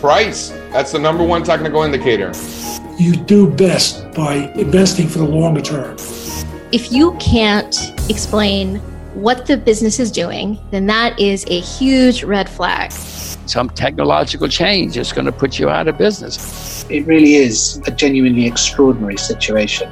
Price. That's the number one technical indicator. You do best by investing for the longer term. If you can't explain what the business is doing, then that is a huge red flag. Some technological change is going to put you out of business. It really is a genuinely extraordinary situation.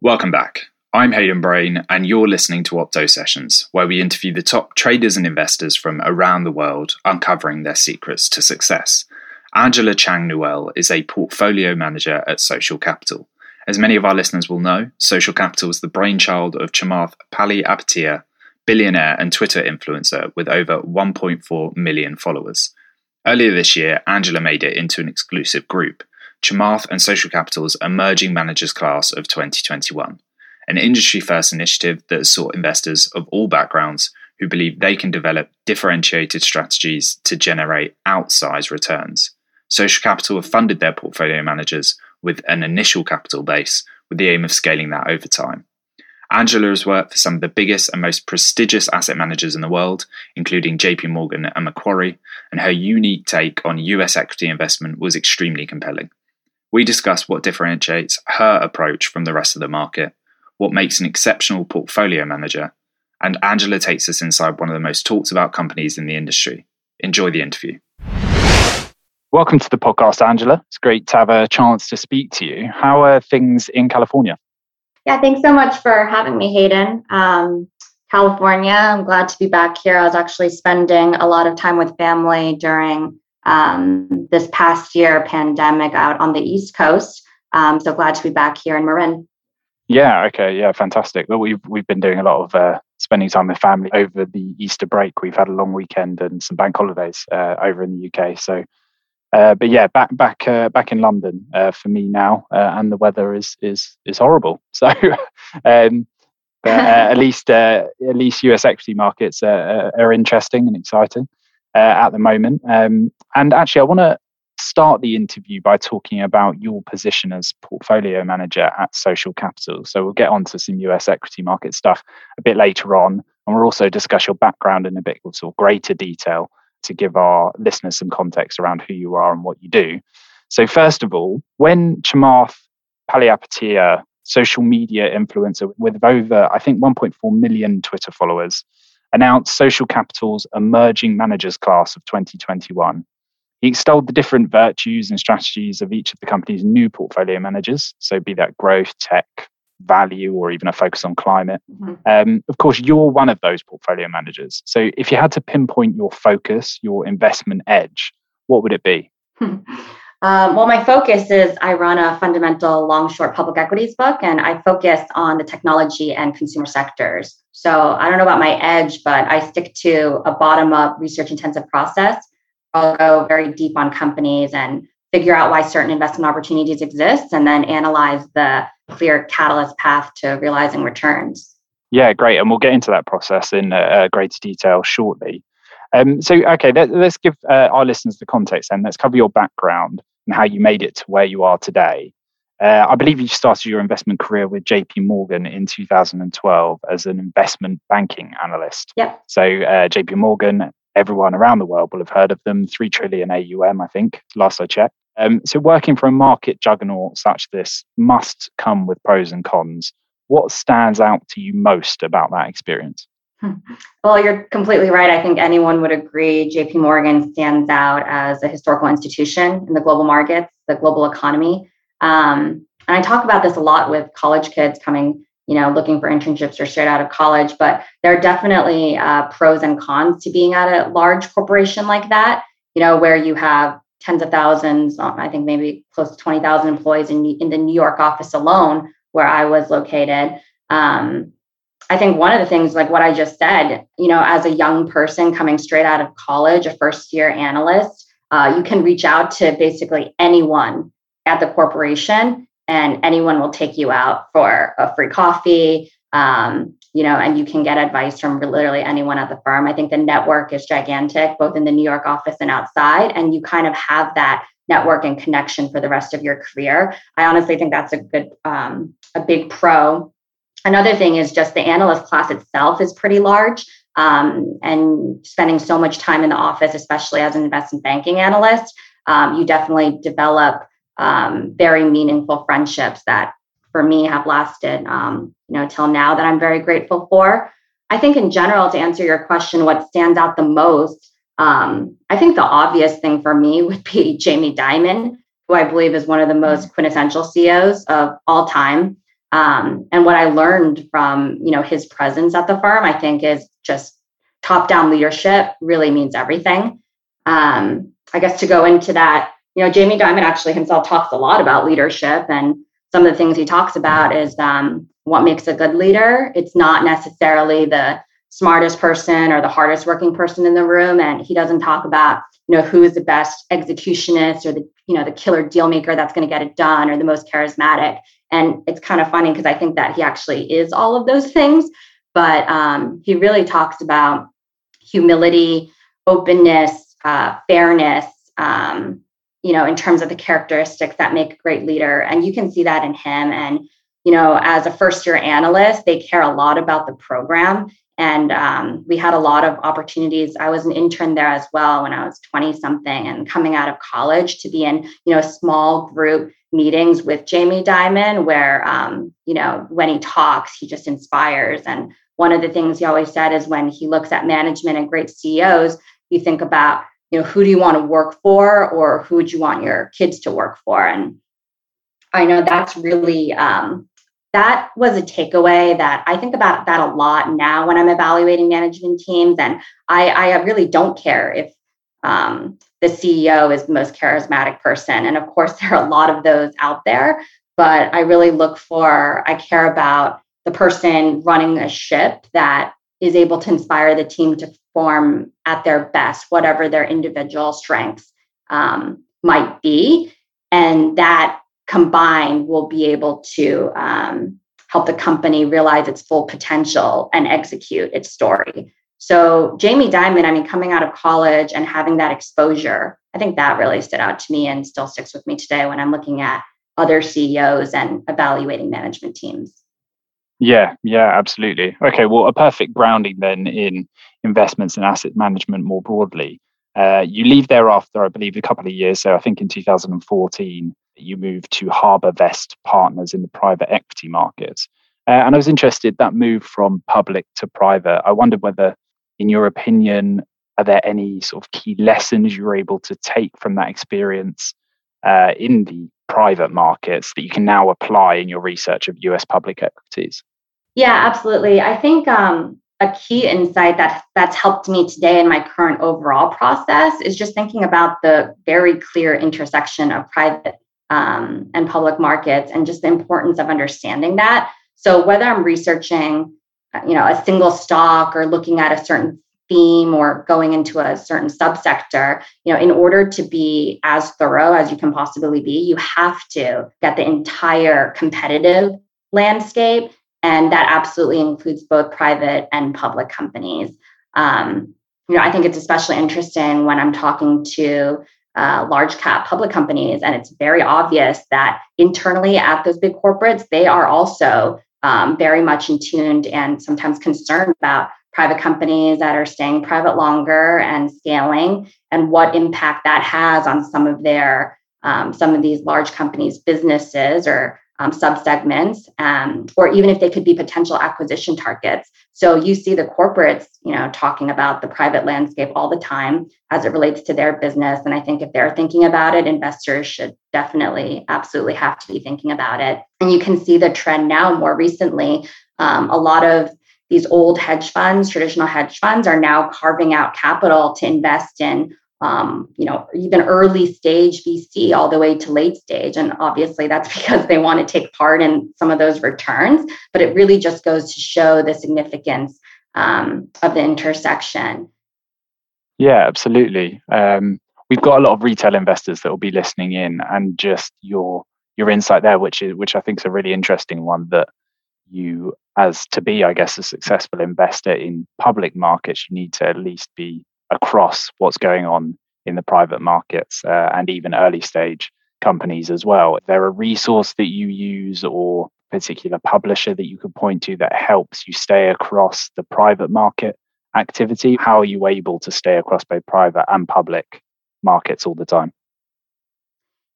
Welcome back. I'm Hayden Brain, and you're listening to Opto Sessions, where we interview the top traders and investors from around the world, uncovering their secrets to success. Angela Chang Newell is a portfolio manager at Social Capital. As many of our listeners will know, Social Capital is the brainchild of Chamath Palihapitiya, billionaire and Twitter influencer with over 1.4 million followers. Earlier this year, Angela made it into an exclusive group, Chamath and Social Capital's Emerging Managers Class of 2021, an industry first initiative that has sought investors of all backgrounds who believe they can develop differentiated strategies to generate outsized returns. Social Capital have funded their portfolio managers with an initial capital base with the aim of scaling that over time. Angela has worked for some of the biggest and most prestigious asset managers in the world, including JP Morgan and Macquarie, and her unique take on US equity investment was extremely compelling. We discuss what differentiates her approach from the rest of the market, what makes an exceptional portfolio manager, and Angela takes us inside one of the most talked about companies in the industry. Enjoy the interview. Welcome to the podcast, Angela. It's great to have a chance to speak to you. How are things in California? Yeah, thanks so much for having me, Hayden. Um, California, I'm glad to be back here. I was actually spending a lot of time with family during um, this past year pandemic out on the East Coast. Um, so glad to be back here in Marin. Yeah. Okay. Yeah. Fantastic. Well, we've we've been doing a lot of uh, spending time with family over the Easter break. We've had a long weekend and some bank holidays uh, over in the UK. So uh, but yeah, back back uh, back in London uh, for me now, uh, and the weather is is is horrible. So, um, but uh, at least at least US equity markets are interesting and exciting at the moment. Um, and actually, I want to start the interview by talking about your position as portfolio manager at Social Capital. So we'll get on to some US equity market stuff a bit later on, and we'll also discuss your background in a bit of sort of greater detail to give our listeners some context around who you are and what you do. So, first of all, when Chamath Palihapitiya, social media influencer with over, I think, 1.4 million Twitter followers, announced Social Capital's emerging managers class of 2021, he extolled the different virtues and strategies of each of the company's new portfolio managers. So, be that growth, tech, value or even a focus on climate. Mm-hmm. Um, of course, you're one of those portfolio managers. So if you had to pinpoint your focus, your investment edge, what would it be? Um, well, my focus is I run a fundamental long short public equities book and I focus on the technology and consumer sectors. So I don't know about my edge, but I stick to a bottom up research intensive process. I'll go very deep on companies and figure out why certain investment opportunities exist and then analyze the clear catalyst path to realizing returns. Yeah, great. And we'll get into that process in uh, uh greater detail shortly. Um, so, okay, let, us give uh, our listeners the context and let's cover your background and how you made it to where you are today. Uh, I believe you started your investment career with JP Morgan in 2012 as an investment banking analyst. Yep. So, uh, JP Morgan, everyone around the world will have heard of them, 3 trillion AUM, I think, last I checked. Um, so, working for a market juggernaut such as this must come with pros and cons. What stands out to you most about that experience? Hmm. Well, you're completely right. I think anyone would agree JP Morgan stands out as a historical institution in the global markets, the global economy. Um, and I talk about this a lot with college kids coming, you know, looking for internships or straight out of college. But there are definitely uh, pros and cons to being at a large corporation like that, you know, where you have tens of thousands, um, I think maybe close to 20,000 employees in, in the New York office alone, where I was located. Um, I think one of the things, like what I just said, you know, as a young person coming straight out of college, a first year analyst, uh, you can reach out to basically anyone at the corporation and anyone will take you out for a free coffee, um, you know, and you can get advice from literally anyone at the firm. I think the network is gigantic, both in the New York office and outside, and you kind of have that network and connection for the rest of your career. I honestly think that's a good, um, a big pro. another thing is just the analyst class itself is pretty large. Um, and spending so much time in the office, especially as an investment banking analyst, um, you definitely develop um, very meaningful friendships that, for me, have lasted, um, you know, till now. That I'm very grateful for. I think, in general, to answer your question, what stands out the most, um, I think the obvious thing for me would be Jamie Dimon, who I believe is one of the most quintessential CEOs of all time. Um, and what I learned from you know his presence at the firm, I think, is just top down leadership really means everything. Um, I guess to go into that, you know, Jamie Dimon actually himself talks a lot about leadership, and some of the things he talks about is um, what makes a good leader. It's not necessarily the smartest person or the hardest working person in the room, and he doesn't talk about you know who is the best executionist or the you know the killer deal maker that's going to get it done or the most charismatic and it's kind of funny because i think that he actually is all of those things but um, he really talks about humility openness uh, fairness um, you know in terms of the characteristics that make a great leader. And you can see that in him. And you know as a first year analyst they care a lot about the program. And um, we had a lot of opportunities. I was an intern there as well when i was 20 something and coming out of college to be in you know small group meetings with jamie dimon where um, you know when he talks he just inspires. And one of the things he always said is when he looks at management and great ceos you think about you know who do you want to work for or who would you want your kids to work for and i know that's really um, that was a takeaway that I think about that a lot now when I'm evaluating management teams. And I, I really don't care if um, the CEO is the most charismatic person. And of course, there are a lot of those out there, but I really look for, I care about the person running a ship that is able to inspire the team to perform at their best, whatever their individual strengths um, might be. And that combined will be able to um, help the company realize its full potential and execute its story. So, Jamie Dimon, I mean, coming out of college and having that exposure, I think that really stood out to me and still sticks with me today when I'm looking at other CEOs and evaluating management teams. Yeah, yeah, absolutely. Okay, well, a perfect grounding then in investments and asset management more broadly. Uh, you leave there after, I believe, a couple of years. So I think in 2014, you moved to HarbourVest Partners in the private equity market. Uh, and I was interested that move from public to private. I wondered whether, in your opinion, are there any sort of key lessons you were able to take from that experience uh, in the private markets that you can now apply in your research of US public equities? Yeah, absolutely. I think um, a key insight that that's helped me today in my current overall process is just thinking about the very clear intersection of private um, and public markets and just the importance of understanding that so whether i'm researching you know a single stock or looking at a certain theme or going into a certain subsector you know in order to be as thorough as you can possibly be you have to get the entire competitive landscape and that absolutely includes both private and public companies. Um, you know, I think it's especially interesting when I'm talking to uh, large cap public companies, and it's very obvious that internally at those big corporates, they are also um, very much in tuned and sometimes concerned about private companies that are staying private longer and scaling, and what impact that has on some of their um, some of these large companies' businesses or um, subsegments, um, or even if they could be potential acquisition targets. So you see the corporates, you know, talking about the private landscape all the time as it relates to their business. And I think if they're thinking about it, investors should definitely, absolutely have to be thinking about it. And you can see the trend now more recently. Um, a lot of these old hedge funds, traditional hedge funds, are now carving out capital to invest in um, you know, even early stage VC all the way to late stage. And obviously that's because they want to take part in some of those returns. But it really just goes to show the significance um, of the intersection. Yeah, absolutely. Um, we've got a lot of retail investors that will be listening in, and just your your insight there, which is which I think is a really interesting one that you as to be, I guess, a successful investor in public markets, you need to at least be across what's going on in the private markets uh, and even early stage companies as well. Is there a resource that you use or particular publisher that you could point to that helps you stay across the private market activity? How are you able to stay across both private and public markets all the time?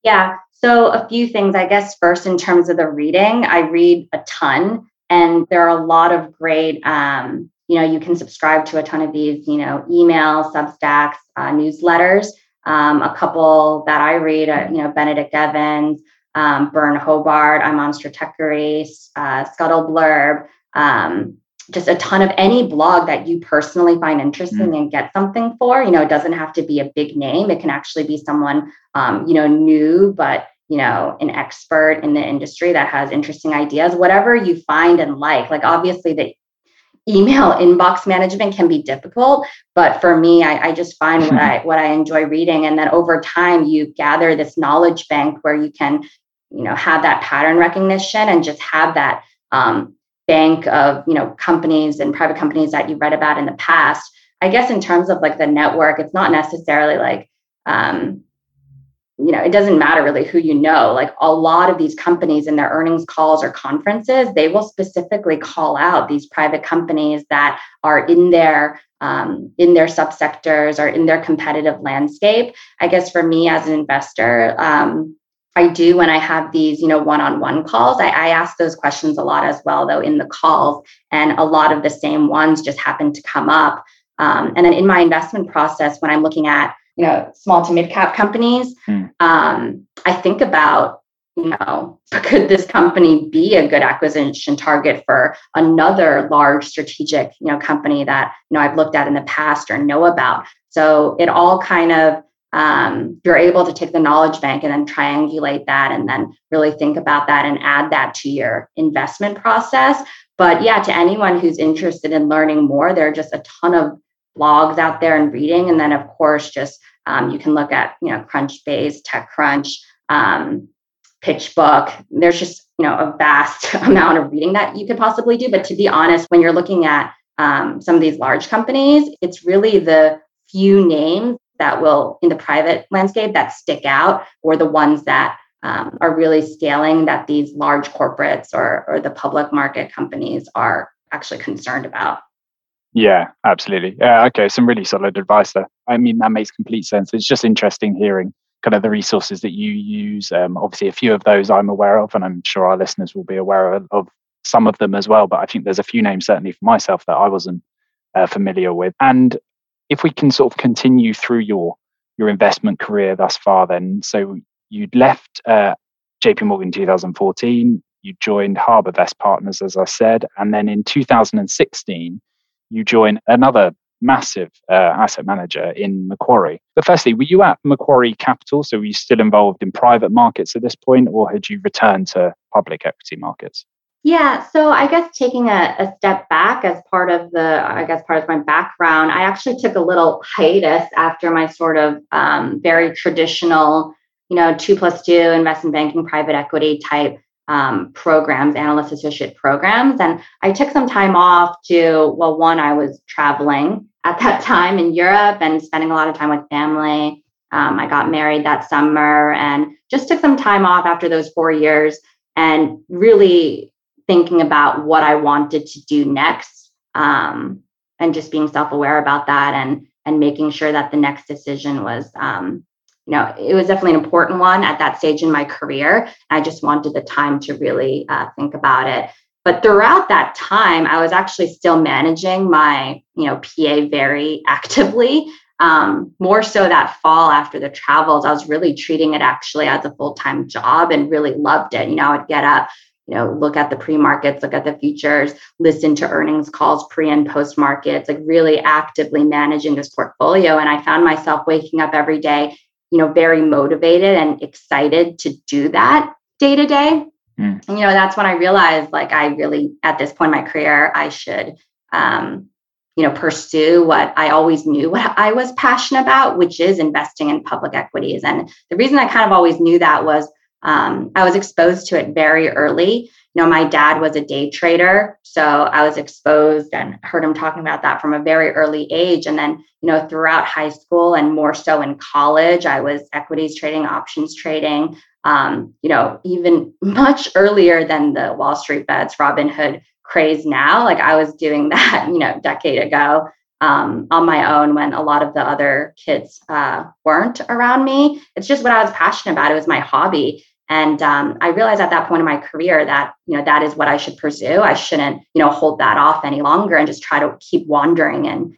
Yeah. So, a few things, I guess, first, in terms of the reading, I read a ton, and there are a lot of great, um, you know, you can subscribe to a ton of these, you know, email, Substacks, uh, newsletters. Um, a couple that I read, uh, you know, Benedict Evans, um, Byrne Hobart, I'm on Stratechery, uh, Scuttleblurb, um, just a ton of any blog that you personally find interesting mm. and get something for. You know, it doesn't have to be a big name. It can actually be someone, um, you know, new, but you know, an expert in the industry that has interesting ideas. Whatever you find and like. Like obviously, the email inbox management can be difficult, but for me, I, I just find what I what I enjoy reading, and then over time, you gather this knowledge bank where you can, you know, have that pattern recognition and just have that. Um, bank of you know companies and private companies that you read about in the past i guess in terms of like the network it's not necessarily like um, you know it doesn't matter really who you know like a lot of these companies in their earnings calls or conferences they will specifically call out these private companies that are in their um, in their subsectors or in their competitive landscape i guess for me as an investor um, I do when I have these, you know, one-on-one calls. I, I, ask those questions a lot as well, though, in the calls, and a lot of the same ones just happen to come up. Um, and then in my investment process, when I'm looking at, you know, small to mid-cap companies, mm. um, I think about, you know, could this company be a good acquisition target for another large strategic, you know, company that you know I've looked at in the past or know about. So it all kind of um, you're able to take the knowledge bank and then triangulate that and then really think about that and add that to your investment process. But yeah, to anyone who's interested in learning more, there are just a ton of blogs out there and reading. And then, of course, just um, you can look at, you know, Crunchbase, TechCrunch, um, PitchBook. There's just, you know, a vast amount of reading that you could possibly do. But to be honest, when you're looking at um, some of these large companies, it's really the few names that will in the private landscape that stick out or the ones that um, are really scaling that these large corporates or, or the public market companies are actually concerned about yeah absolutely. Yeah okay some really solid advice there. I mean that makes complete sense. It's just interesting hearing kind of the resources that you use um, obviously a few of those i'm aware of and i'm sure our listeners will be aware of, of some of them as well but i think there's a few names certainly for myself that i wasn't uh, familiar with. And if we can sort of continue through your your investment career thus far, then so you'd left uh, JP Morgan in 2014, you joined HarbourVest Partners, as I said, and then in 2016 you join another massive uh, asset manager in Macquarie. But firstly, were you at Macquarie Capital? So were you still involved in private markets at this point, or had you returned to public equity markets? Yeah, so I guess taking a, a, step back as part of the, I guess part of my background, I actually took a little hiatus after my sort of um, very traditional, you know, two plus two investment banking, private equity type um, programs, analyst associate programs. And I took some time off to, well, one, I was traveling at that time in Europe and spending a lot of time with family. Um, I got married that summer and just took some time off after those four years and really thinking about what I wanted to do next, um, and just being self-aware about that, and and making sure that the next decision was, um, you know, it was definitely an important one at that stage in my career. I just wanted the time to really uh, think about it. But throughout that time, I was actually still managing my, you know, PA very actively. Um, more so that fall after the travels, I was really treating it actually as a full time job and really loved it. You know, I would get up you know look at the pre-markets look at the futures listen to earnings calls pre and post markets like really actively managing this portfolio and i found myself waking up every day you know very motivated and excited to do that day to day hmm. and you know that's when i realized like i really at this point in my career i should um, you know pursue what i always knew what i was passionate about which is investing in public equities and the reason i kind of always knew that was um, I was exposed to it very early. You know, my dad was a day trader, so I was exposed and heard him talking about that from a very early age. And then, you know, throughout high school and more so in college, I was equities trading, options trading, um, you know, even much earlier than the Wall Street bets, Robinhood craze now. Like I was doing that, you know, decade ago um, on my own when a lot of the other kids uh, weren't around me. It's just what I was passionate about. It was my hobby. And um, I realized at that point in my career that, you know, that is what I should pursue. I shouldn't, you know, hold that off any longer and just try to keep wandering and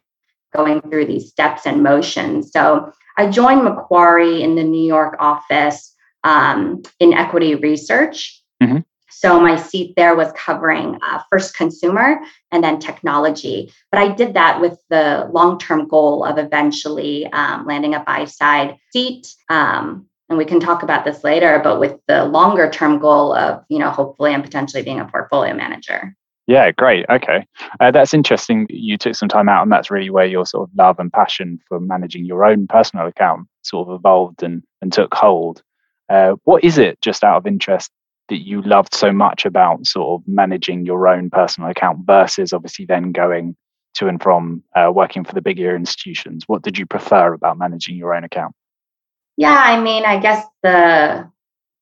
going through these steps and motions. So I joined Macquarie in the New York office um, in equity research. Mm-hmm. So my seat there was covering uh, first consumer and then technology. But I did that with the long term goal of eventually um, landing a buy side seat. Um, and we can talk about this later, but with the longer term goal of, you know, hopefully and potentially being a portfolio manager. Yeah, great. Okay. Uh, that's interesting. You took some time out, and that's really where your sort of love and passion for managing your own personal account sort of evolved and, and took hold. Uh, what is it, just out of interest, that you loved so much about sort of managing your own personal account versus obviously then going to and from uh, working for the bigger institutions? What did you prefer about managing your own account? Yeah, I mean, I guess the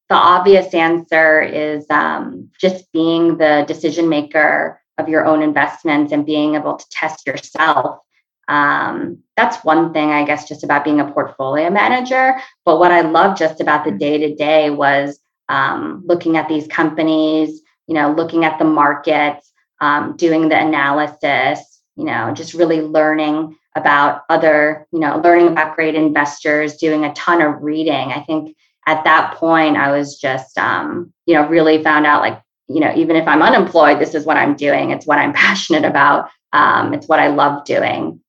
the obvious answer is um, just being the decision maker of your own investments and being able to test yourself. Um, that's one thing, I guess, just about being a portfolio manager. But what I love just about the day to day was um, looking at these companies, you know, looking at the markets, um, doing the analysis, you know, just really learning about other, you know, learning about great investors, doing a ton of reading. I think at that point, I was just, um, you know, really found out like, you know, even if I'm unemployed, this is what I'm doing. It's what I'm passionate about. Um, it's what I love doing.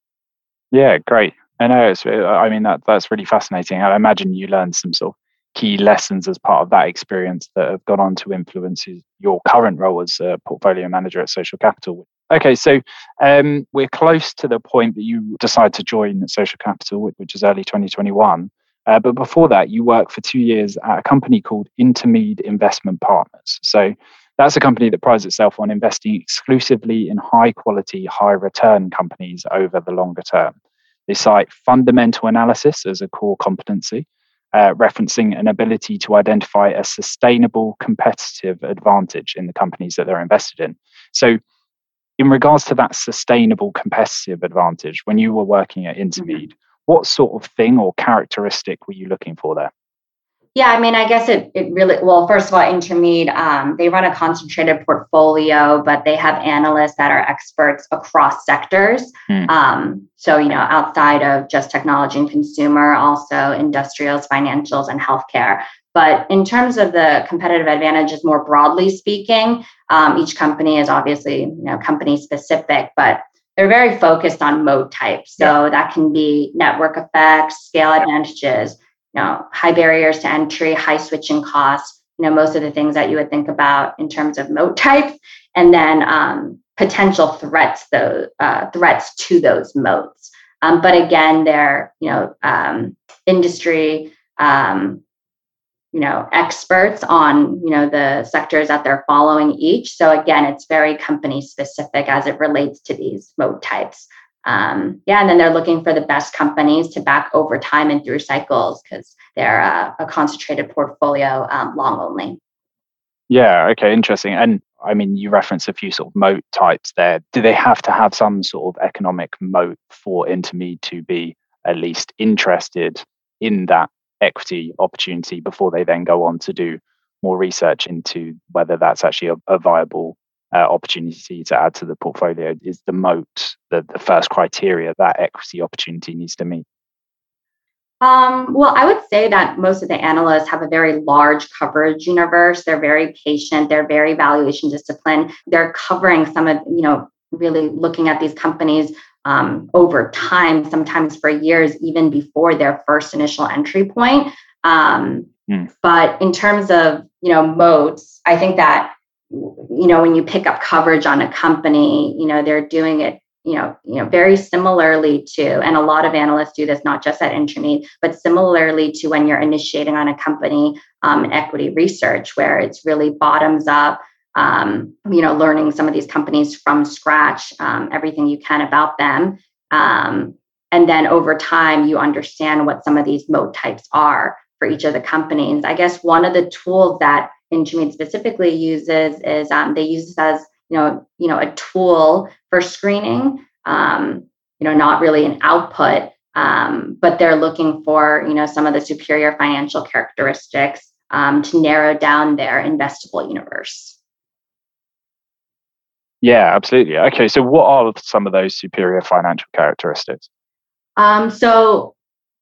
Yeah, great. I know. It's, I mean, that that's really fascinating. I imagine you learned some sort of key lessons as part of that experience that have gone on to influence your current role as a portfolio manager at Social Capital? Okay, so um, we're close to the point that you decide to join Social Capital, which is early 2021. Uh, but before that, you worked for two years at a company called Intermede Investment Partners. So that's a company that prides itself on investing exclusively in high quality, high return companies over the longer term. They cite fundamental analysis as a core competency, uh, referencing an ability to identify a sustainable competitive advantage in the companies that they're invested in. So, in regards to that sustainable competitive advantage, when you were working at Intermede, mm-hmm. what sort of thing or characteristic were you looking for there? Yeah, I mean, I guess it, it really, well, first of all, Intermede, um, they run a concentrated portfolio, but they have analysts that are experts across sectors. Hmm. Um, so, you know, outside of just technology and consumer, also industrials, financials, and healthcare. But in terms of the competitive advantages, more broadly speaking, um, each company is obviously, you know, company specific, but they're very focused on moat types. So yeah. that can be network effects, scale advantages you know, high barriers to entry, high switching costs, you know, most of the things that you would think about in terms of moat types, and then um, potential threats, those uh, threats to those moats. Um, but again, they're you know um, industry um, you know experts on you know the sectors that they're following each. So again, it's very company specific as it relates to these moat types um, yeah, and then they're looking for the best companies to back over time and through cycles because they're a, a, concentrated portfolio, um, long only. Yeah. Okay. Interesting. And I mean, you reference a few sort of moat types there. Do they have to have some sort of economic moat for Intermede to be at least interested in that equity opportunity before they then go on to do more research into whether that's actually a, a viable uh, opportunity to add to the portfolio is the moat, the, the first criteria that equity opportunity needs to meet? Um, well, I would say that most of the analysts have a very large coverage universe. They're very patient. They're very valuation disciplined. They're covering some of, you know, really looking at these companies um, over time, sometimes for years, even before their first initial entry point. Um, mm. But in terms of, you know, moats, I think that you know when you pick up coverage on a company you know they're doing it you know you know very similarly to and a lot of analysts do this not just at Intermede but similarly to when you're initiating on a company um, equity research where it's really bottoms up um, you know learning some of these companies from scratch um, everything you can about them um, and then over time you understand what some of these moat types are for each of the companies. I guess one of the tools that Intermede specifically uses is um, they use this as you know you know a tool for screening. Um, you know, not really an output, um, but they're looking for you know some of the superior financial characteristics to narrow down their investable universe. Yeah, absolutely. Okay, so what are some of those superior financial characteristics? Um, so,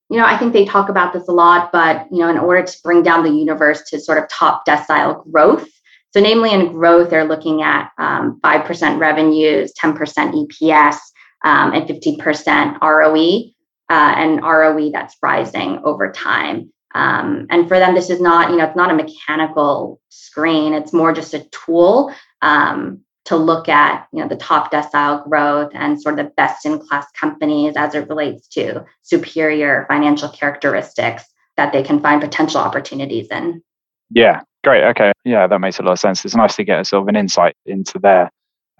you know, I think they talk about this a lot, but you know, in order to bring down the universe to sort of top decile growth. So, namely in growth, they're looking at um, 5% revenues, 10% EPS, um, and 15% ROE, uh, and ROE that's rising over time. Um, and for them, this is not, you know, it's not a mechanical screen. It's more just a tool um, to look at, you know, the top decile growth and sort of the best in class companies as it relates to superior financial characteristics that they can find potential opportunities in. Yeah, great. Okay. Yeah, that makes a lot of sense. It's nice to get a sort of an insight into their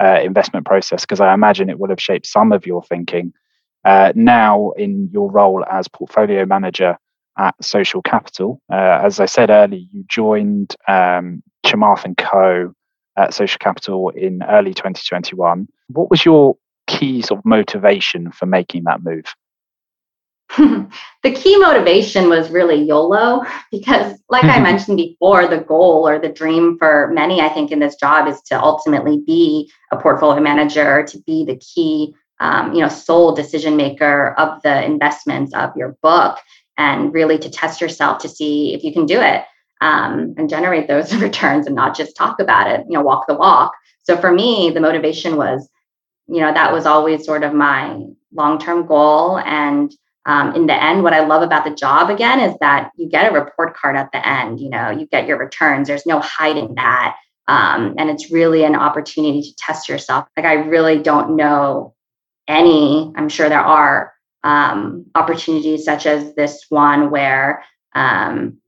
uh, investment process because I imagine it would have shaped some of your thinking. Uh, now, in your role as portfolio manager at Social Capital. Uh, as I said earlier, you joined um, Chamath and Co. at Social Capital in early 2021. What was your key sort of motivation for making that move? the key motivation was really YOLO because, like I mentioned before, the goal or the dream for many, I think, in this job is to ultimately be a portfolio manager, to be the key, um, you know, sole decision maker of the investments of your book and really to test yourself to see if you can do it um, and generate those returns and not just talk about it, you know, walk the walk. So for me, the motivation was, you know, that was always sort of my long term goal. And um, in the end, what I love about the job again is that you get a report card at the end, you know, you get your returns, there's no hiding that. Um, and it's really an opportunity to test yourself. Like, I really don't know any, I'm sure there are um, opportunities such as this one where um,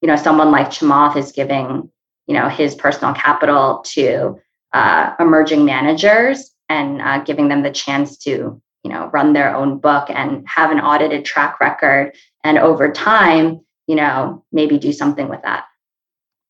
you know someone like Chamath is giving you know his personal capital to uh, emerging managers and uh, giving them the chance to you know run their own book and have an audited track record and over time you know maybe do something with that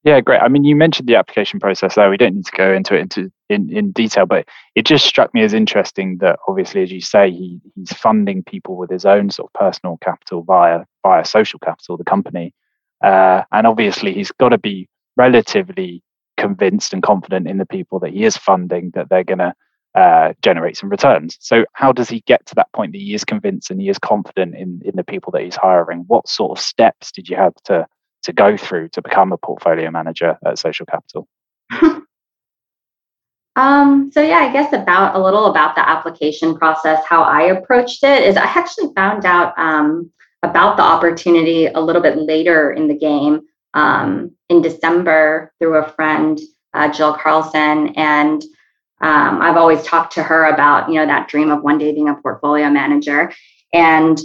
yeah, great. I mean, you mentioned the application process there. We don't need to go into it into in, in detail, but it just struck me as interesting that obviously, as you say, he he's funding people with his own sort of personal capital via via social capital, the company, uh, and obviously he's got to be relatively convinced and confident in the people that he is funding that they're going to uh, generate some returns. So, how does he get to that point that he is convinced and he is confident in in the people that he's hiring? What sort of steps did you have to to go through to become a portfolio manager at Social Capital? um, so yeah, I guess about a little about the application process. How I approached it is I actually found out um, about the opportunity a little bit later in the game um, in December through a friend, uh, Jill Carlson, and um, I've always talked to her about you know that dream of one day being a portfolio manager, and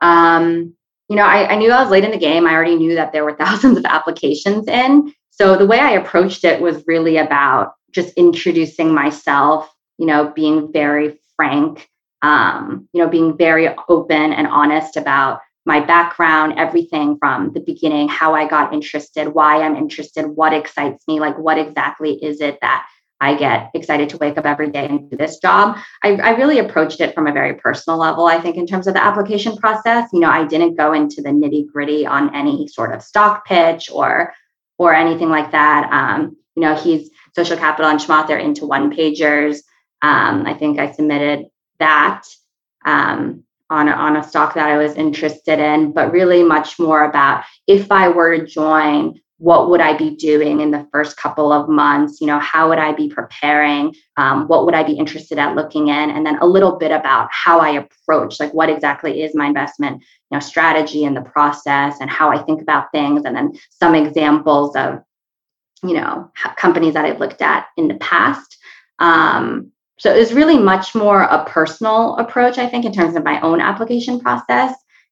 um, you know, I, I knew I was late in the game. I already knew that there were thousands of applications in. So the way I approached it was really about just introducing myself, you know, being very frank, um, you know, being very open and honest about my background, everything from the beginning, how I got interested, why I'm interested, what excites me, like what exactly is it that I get excited to wake up every day and do this job. I, I, really approached it from a very personal level. I think in terms of the application process, you know, I didn't go into the nitty gritty on any sort of stock pitch or or anything like that. Um, you know, he's social capital and Chamath, they're into one pagers. Um, I think I submitted that um, on a, on a stock that I was interested in, but really much more about if I were to join, what would I be doing in the first couple of months? You know, how would I be preparing? Um, what would I be interested at looking in? And then a little bit about how I approach, like what exactly is my investment, you know, strategy and the process and how I think about things. And then some examples of, you know, companies that I've looked at in the past. Um, so it was really much more a personal approach, I think, in terms of my own application process.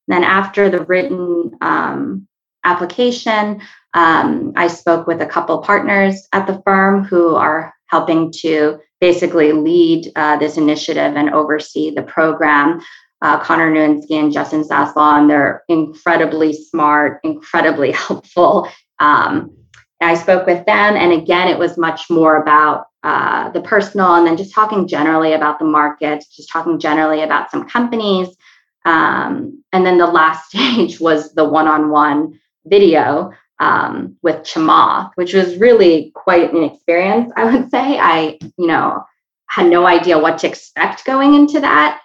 And then after the written um, application, um, I spoke with a couple partners at the firm who are helping to basically lead uh, this initiative and oversee the program. uh, Connor Nowinski and Justin Saslow, and they're incredibly smart, incredibly helpful. Um, I spoke with them, and again, it was much more about uh, the personal, and then just talking generally about the market, just talking generally about some companies. Um, and then the last stage was the one-on-one video um, with Chamath, which was really quite an experience. I would say I, you know, had no idea what to expect going into that.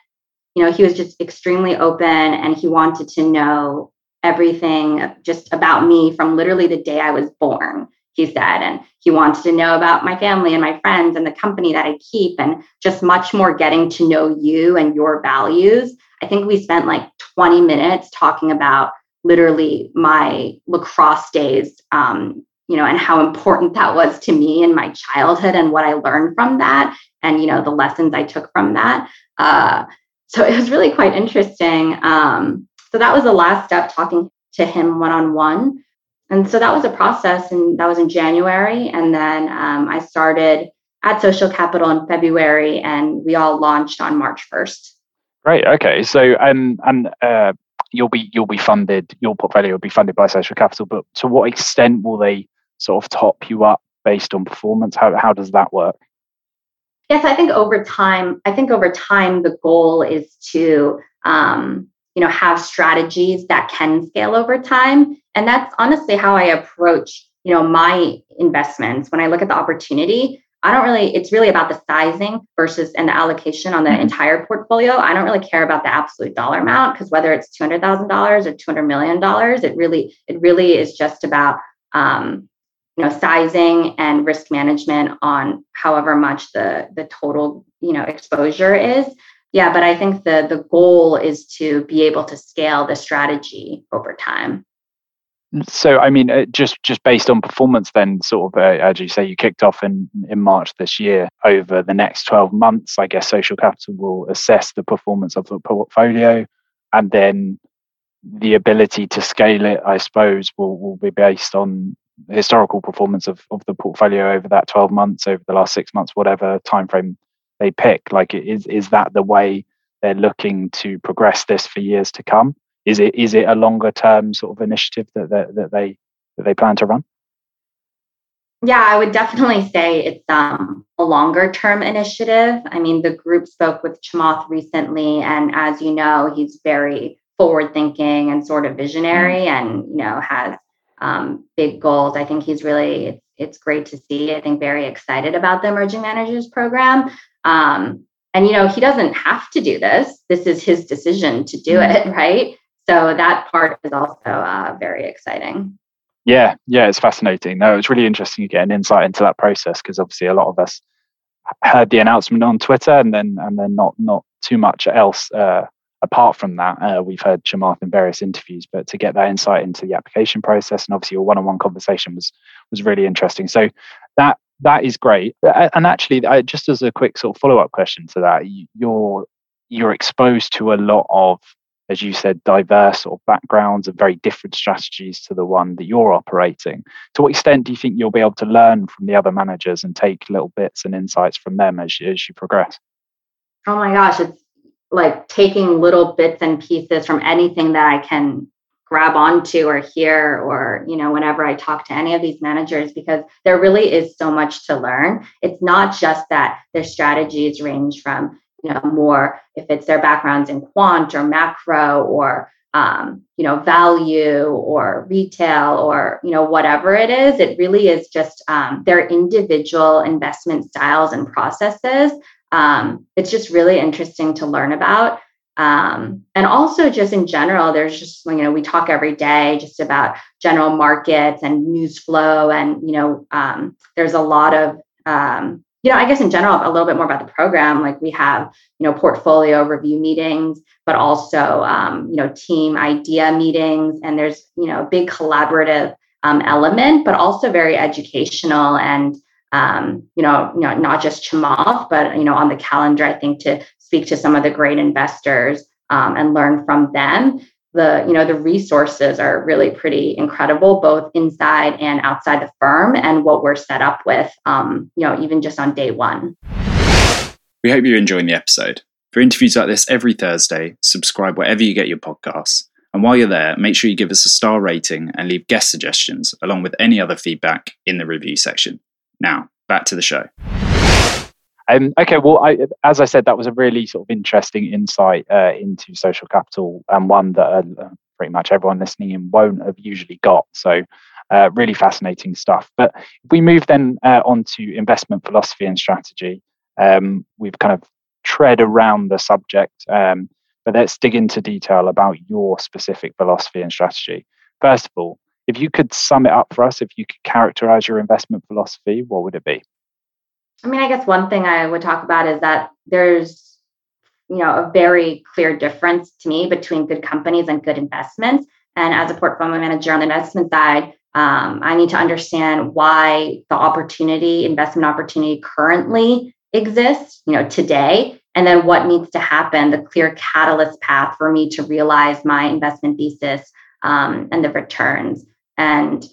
You know, he was just extremely open, and he wanted to know everything just about me from literally the day I was born, he said. And he wanted to know about my family and my friends and the company that I keep and just much more getting to know you and your values. I think we spent like 20 minutes talking about literally my lacrosse days, um, you know, and how important that was to me in my childhood and what I learned from that and, you know, the lessons I took from that. Uh, so it was really quite interesting. Um, so that was the last step, talking to him one on one. And so that was a process, and that was in January. And then um, I started at Social Capital in February, and we all launched on March 1st. Great. Okay. So, um, and uh, you'll be you'll be funded. Your portfolio will be funded by Social Capital, but to what extent will they sort of top you up based on performance? How how does that work? Yes, I think over time, I think over time the goal is to um, you know have strategies that can scale over time. And that's honestly how i approach you know my investments. When i look at the opportunity i don't really it's really about the sizing versus and the allocation on the mm-hmm. entire portfolio. I don't really care about the absolute dollar amount because whether it's $200000 or $200 million it really it really is just about um, you know sizing and risk management on however much the the total you know exposure is yeah, but I think the the goal is to be able to scale the strategy over time. So, I mean, uh, just just based on performance, then sort of, uh, as you say, you kicked off in in March this year. Over the next twelve months, I guess Social Capital will assess the performance of the portfolio, and then the ability to scale it, I suppose, will will be based on historical performance of, of the portfolio over that 12 months over the last six months whatever time frame they pick? Like, is is that the way they're looking to progress this for years to come? Is it is it a longer term sort of initiative that that, that they that they plan to run? Yeah, I would definitely say it's um, a longer term initiative. I mean, the group spoke with Chamath recently, and as you know, he's very forward thinking and sort of visionary, mm. and you know has um, big goals. I think he's really it's, it's great to see. I think very excited about the emerging managers program. Um, and you know, he doesn't have to do this. This is his decision to do mm-hmm. it, right? So that part is also uh, very exciting. Yeah, yeah, it's fascinating. No, it's really interesting to get an insight into that process because obviously a lot of us heard the announcement on Twitter and then and then not not too much else uh, apart from that. Uh, we've heard Chamath in various interviews, but to get that insight into the application process and obviously your one-on-one conversation was was really interesting. So that that is great. And actually, just as a quick sort of follow up question to that, you're you're exposed to a lot of, as you said, diverse sort of backgrounds and very different strategies to the one that you're operating. To what extent do you think you'll be able to learn from the other managers and take little bits and insights from them as as you progress? Oh my gosh, it's like taking little bits and pieces from anything that I can grab onto or hear or you know whenever i talk to any of these managers because there really is so much to learn. It's not just that their strategies range from you know more if it's their backgrounds in quant or macro or um, you know value or retail or you know whatever it is it really is just um, their individual investment styles and processes. Um, it's just really interesting to learn about um, and also just in general there's just you know we talk every day just about general markets and news flow and you know um, there's a lot of um, you know i guess in general a little bit more about the program. Like we have you know portfolio review meetings but also um, you know team idea meetings. And there's you know a big collaborative um, element but also very educational and um, you know, you know, not just Chamath, but you know, on the calendar, I think to speak to some of the great investors um, and learn from them. The you know the resources are really pretty incredible, both inside and outside the firm, and what we're set up with. Um, you know, even just on day one. We hope you're enjoying the episode. For interviews like this every Thursday, subscribe wherever you get your podcasts. And while you're there, make sure you give us a star rating and leave guest suggestions along with any other feedback in the review section. Now, back to the show. Um, okay, well, I, as I said, that was a really sort of interesting insight uh, into social capital and one that uh, pretty much everyone listening in won't have usually got. So, uh, really fascinating stuff. But we move then uh, on to investment philosophy and strategy, um, we've kind of tread around the subject, um, but let's dig into detail about your specific philosophy and strategy. First of all, if you could sum it up for us, if you could characterize your investment philosophy, what would it be? I mean, I guess one thing I would talk about is that there's, you know, a very clear difference to me between good companies and good investments. And as a portfolio manager on the investment side, um, I need to understand why the opportunity, investment opportunity currently exists, you know, today, and then what needs to happen, the clear catalyst path for me to realize my investment thesis um, and the returns. And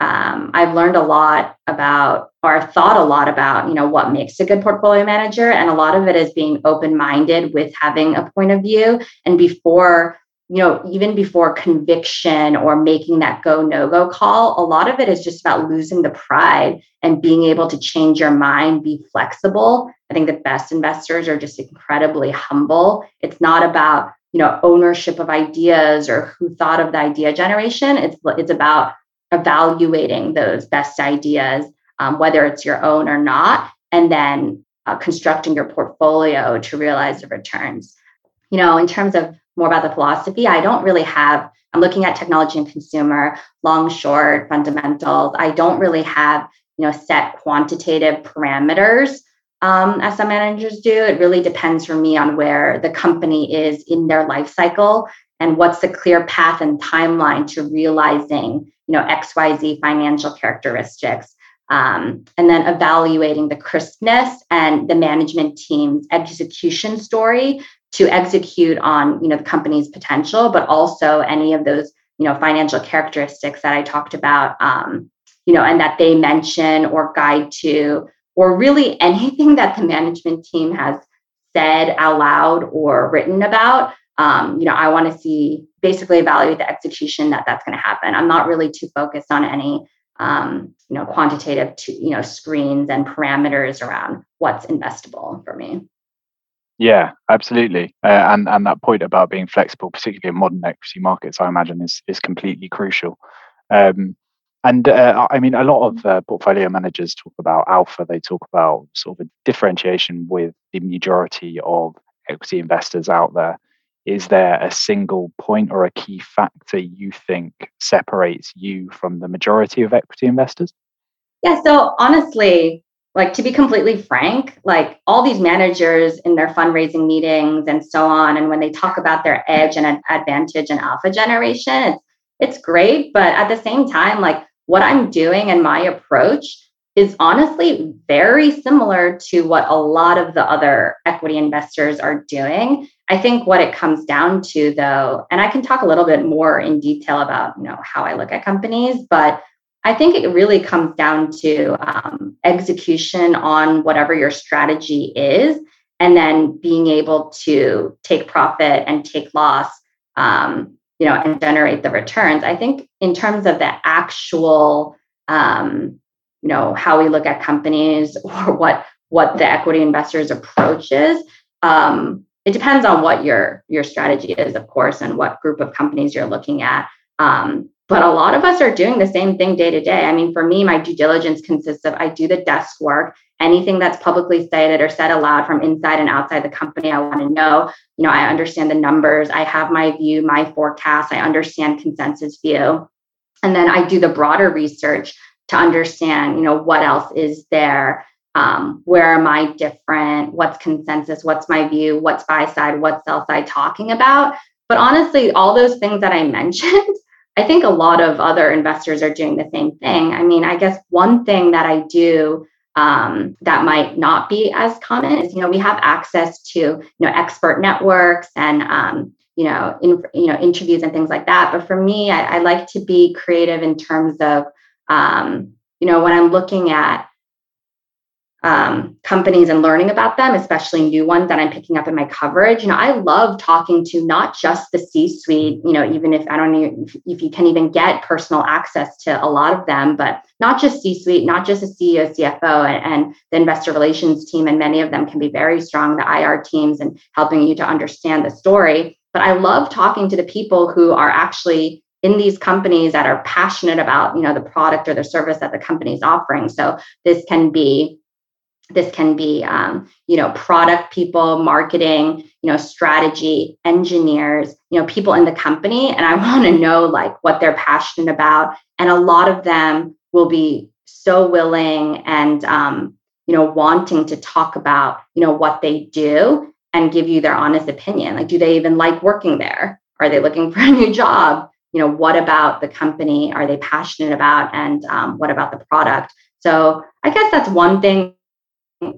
um, I've learned a lot about, or thought a lot about, you know, what makes a good portfolio manager, and a lot of it is being open-minded with having a point of view. And before, you know, even before conviction or making that go no go call, a lot of it is just about losing the pride and being able to change your mind, be flexible. I think the best investors are just incredibly humble. It's not about you know ownership of ideas or who thought of the idea generation. It's it's about evaluating those best ideas, um, whether it's your own or not, and then uh, constructing your portfolio to realize the returns. You know, in terms of more about the philosophy, I don't really have, I'm looking at technology and consumer, long, short, fundamentals. I don't really have, you know, set quantitative parameters um, as some managers do. It really depends for me on where the company is in their life cycle and what's the clear path and timeline to realizing you know xyz financial characteristics? Um, and then evaluating the crispness and the management team's execution story to execute on you know the company's potential but also any of those you know financial characteristics that i talked about um, you know and that they mention or guide to or really anything that the management team has said out loud or written about um, you know, I want to see basically evaluate the execution that that's going to happen. I'm not really too focused on any, um, you know, quantitative, to, you know, screens and parameters around what's investable for me. Yeah, absolutely, uh, and and that point about being flexible, particularly in modern equity markets, I imagine is is completely crucial. Um, and uh, I mean, a lot of uh, portfolio managers talk about alpha. They talk about sort of a differentiation with the majority of equity investors out there is there a single point or a key factor you think separates you from the majority of equity investors? Yeah, so honestly, like to be completely frank, like all these managers in their fundraising meetings and so on, and when they talk about their edge and advantage and alpha generation, it's it's great, but at the same time, like what I'm doing and my approach is honestly very similar to what a lot of the other equity investors are doing. I think what it comes down to though, and I can talk a little bit more in detail about, you know, how I look at companies, but I think it really comes down to um, execution on whatever your strategy is, and then being able to take profit and take loss, um, you know, and generate the returns. I think in terms of the actual, um, you know, how we look at companies or what what the equity investors approach is. Um, it depends on what your your strategy is, of course, and what group of companies you're looking at. Um, but a lot of us are doing the same thing day to day. I mean, for me, my due diligence consists of I do the desk work, anything that's publicly stated or said aloud from inside and outside the company. I want to know, you know, I understand the numbers, I have my view, my forecast, I understand consensus view. And then I do the broader research to understand, you know, what else is there um, where am I different? What's consensus? What's my view? What's buy side? What's sell side talking about? But honestly, all those things that I mentioned, I think a lot of other investors are doing the same thing. I mean, I guess one thing that I do um, that might not be as common is, you know, we have access to, you know, expert networks and, um, you know, in, you know, interviews and things like that. But for me, I, I like to be creative in terms of, um, you know, when I'm looking at um, companies and learning about them, especially new ones that I'm picking up in my coverage. You know, I love talking to not just the C-suite. You know, even if I don't know if, if you can even get personal access to a lot of them, but not just C-suite, not just a CEO, CFO, and, and the investor relations team, and many of them can be very strong. The IR teams and helping you to understand the story. But I love talking to the people who are actually in these companies that are passionate about you know the product or the service that the company is offering. So this can be this can be um, you know product people marketing you know strategy engineers you know people in the company. And i want to know like what they're passionate about. And a lot of them will be so willing and um, you know wanting to talk about you know what they do and give you their honest opinion. Like do they even like working there? Are they looking for a new job you know what about the company are they passionate about and um, what about the product so i guess that's one thing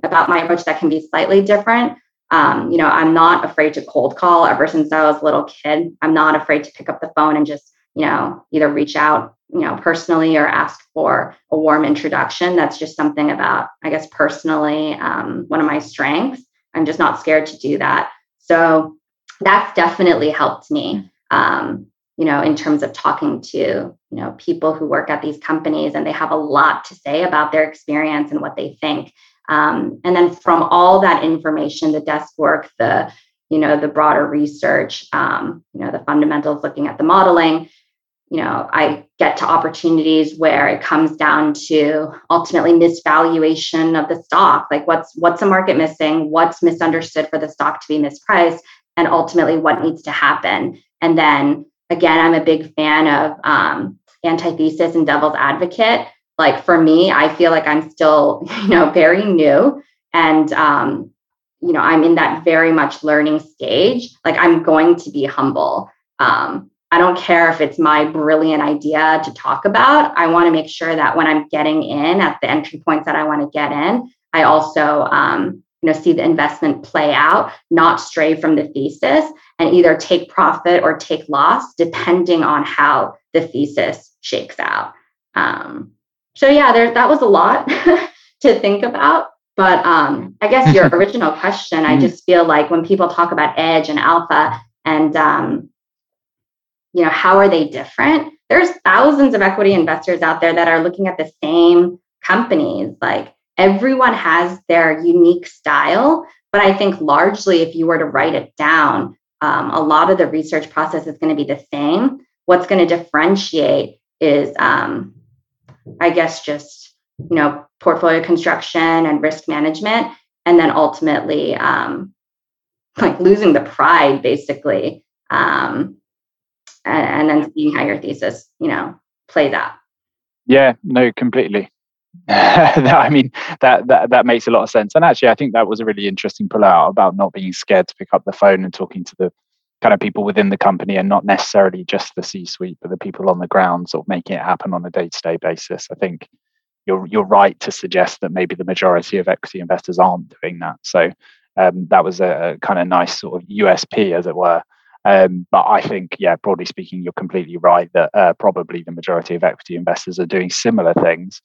about my approach that can be slightly different. Um, you know, I'm not afraid to cold call ever since I was a little kid. I'm not afraid to pick up the phone and just, you know, either reach out, you know, personally or ask for a warm introduction. That's just something about, I guess, personally, um, one of my strengths. I'm just not scared to do that. So that's definitely helped me, um, you know, in terms of talking to, you know, people who work at these companies and they have a lot to say about their experience and what they think. Um, and then from all that information, the desk work, the you know the broader research, um, you know the fundamentals, looking at the modeling, you know I get to opportunities where it comes down to ultimately misvaluation of the stock, like what's what's the market missing, what's misunderstood for the stock to be mispriced, and ultimately what needs to happen. And then again, I'm a big fan of um, antithesis and devil's advocate. Like for me i feel like i'm still you know very new and um you know i'm in that very much learning stage. Like i'm going to be humble. Um i don't care if it's my brilliant idea to talk about. I want to make sure that when i'm getting in at the entry points that i want to get in i also um you know see the investment play out not stray from the thesis and either take profit or take loss depending on how the thesis shakes out um, so yeah, there that was a lot to think about. But um, I guess your original question, I mm-hmm. just feel like when people talk about edge and alpha and um, you know, how are they different? There's thousands of equity investors out there that are looking at the same companies. Like everyone has their unique style, but I think largely, if you were to write it down, um, a lot of the research process is going to be the same. What's going to differentiate is um, I guess just you know portfolio construction and risk management, and then ultimately um, like losing the pride basically, um, and, and then seeing how your thesis you know plays out. Yeah, no, completely. I mean that, that that makes a lot of sense. And actually, I think that was a really interesting pull out about not being scared to pick up the phone and talking to the kind of people within the company and not necessarily just the C-suite, but the people on the ground, sort of making it happen on a day-to-day basis. I think you're you're right to suggest that maybe the majority of equity investors aren't doing that. So um, that was a, a, kind of nice sort of USP, as it were. Um, but I think, yeah, broadly speaking, you're completely right that uh, probably the majority of equity investors are doing similar things.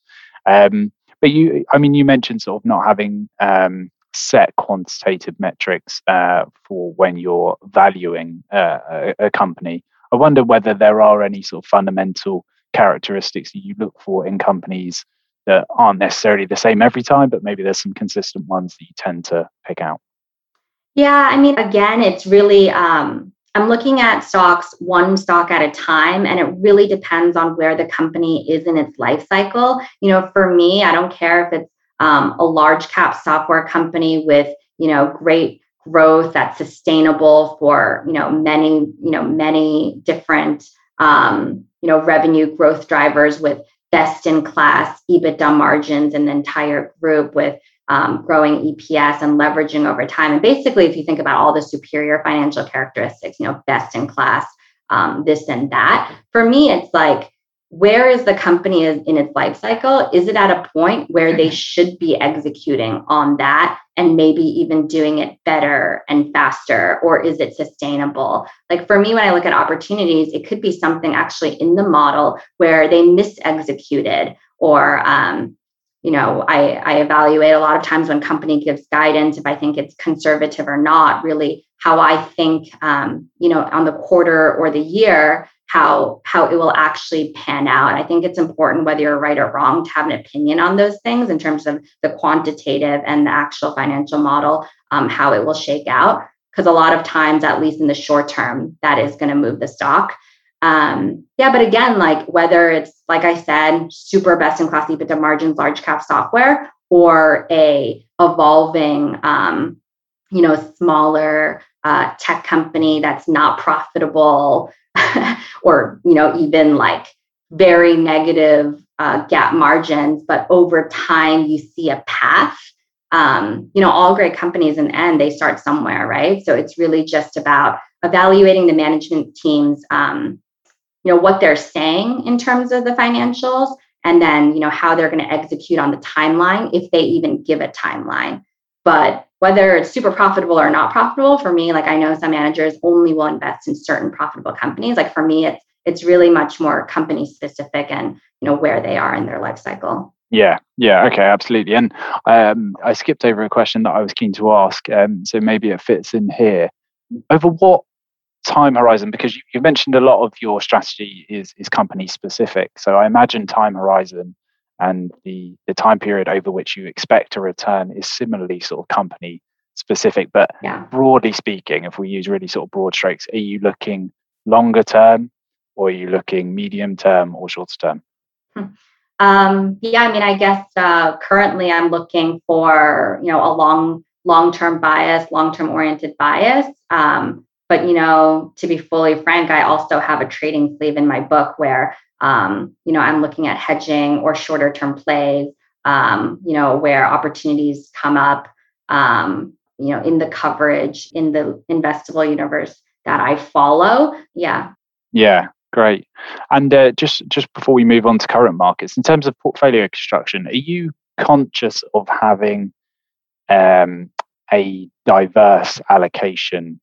Um, but you, I mean, you mentioned sort of not having um, set quantitative metrics uh, for when you're valuing uh, a, a, company. I wonder whether there are any sort of fundamental characteristics that you look for in companies that aren't necessarily the same every time, but maybe there's some consistent ones that you tend to pick out. Yeah, I mean, again, it's really um, I'm looking at stocks one stock at a time, and it really depends on where the company is in its life cycle. You know, for me, I don't care if it's um, a large cap software company with you know great growth that's sustainable for you know many you know many different um, you know revenue growth drivers with best in class EBITDA margins in the entire group with um, growing EPS and leveraging over time. And basically, if you think about all the superior financial characteristics, you know, best in class, um, this and that, for me, it's like where is the company in its life cycle? Is it at a point where they mm-hmm. should be executing on that and maybe even doing it better and faster? Or is it sustainable? Like for me, when I look at opportunities, it could be something actually in the model where they misexecuted or, um, you know, I, I evaluate a lot of times when company gives guidance if I think it's conservative or not. Really, how I think, um, you know, on the quarter or the year, how how it will actually pan out. I think it's important whether you're right or wrong to have an opinion on those things in terms of the quantitative and the actual financial model, um, how it will shake out. Because a lot of times, at least in the short term, that is going to move the stock. Um, yeah, but again, like whether it's like I said, super best in class EBITDA margins, large cap software, or a evolving, um, you know, smaller uh, tech company that's not profitable or you know even like very negative uh, GAAP margins but over time you see a path um, you know all great companies in the end they start somewhere right? So it's really just about evaluating the management teams um, you know what they're saying in terms of the financials and then you know how they're going to execute on the timeline if they even give a timeline. But whether it's super profitable or not profitable for me like i know some managers only will invest in certain profitable companies. Like for me it's it's really much more company specific and you know where they are in their life cycle. Yeah yeah okay absolutely. And um, i skipped over a question that i was keen to ask um, so maybe it fits in here. Over what time horizon because you, you mentioned a lot of your strategy is is company specific so i imagine time horizon and the the time period over which you expect a return is similarly sort of company specific but yeah. broadly speaking if we use really sort of broad strokes are you looking longer term or are you looking medium term or shorter term hmm. um, yeah i mean i guess uh, currently i'm looking for you know a long long term bias long term oriented bias um, but you know to be fully frank i also have a trading sleeve in my book where um, you know, I'm looking at hedging or shorter term plays, um, you know, where opportunities come up, um, you know, in the coverage, in the investable universe that I follow. Yeah. Yeah, great. And uh, just just before we move on to current markets, in terms of portfolio construction, are you conscious of having um, a diverse allocation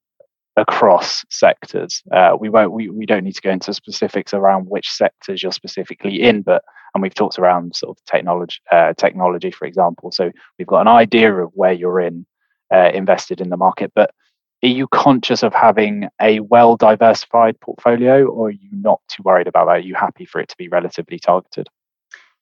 across sectors. Uh, we won't. We, we don't need to go into specifics around which sectors you're specifically in, but and we've talked around sort of technology, uh, technology, for example. So we've got an idea of where you're in uh, invested in the market, but are you conscious of having a well diversified portfolio, or are you not too worried about that? Are you happy for it to be relatively targeted?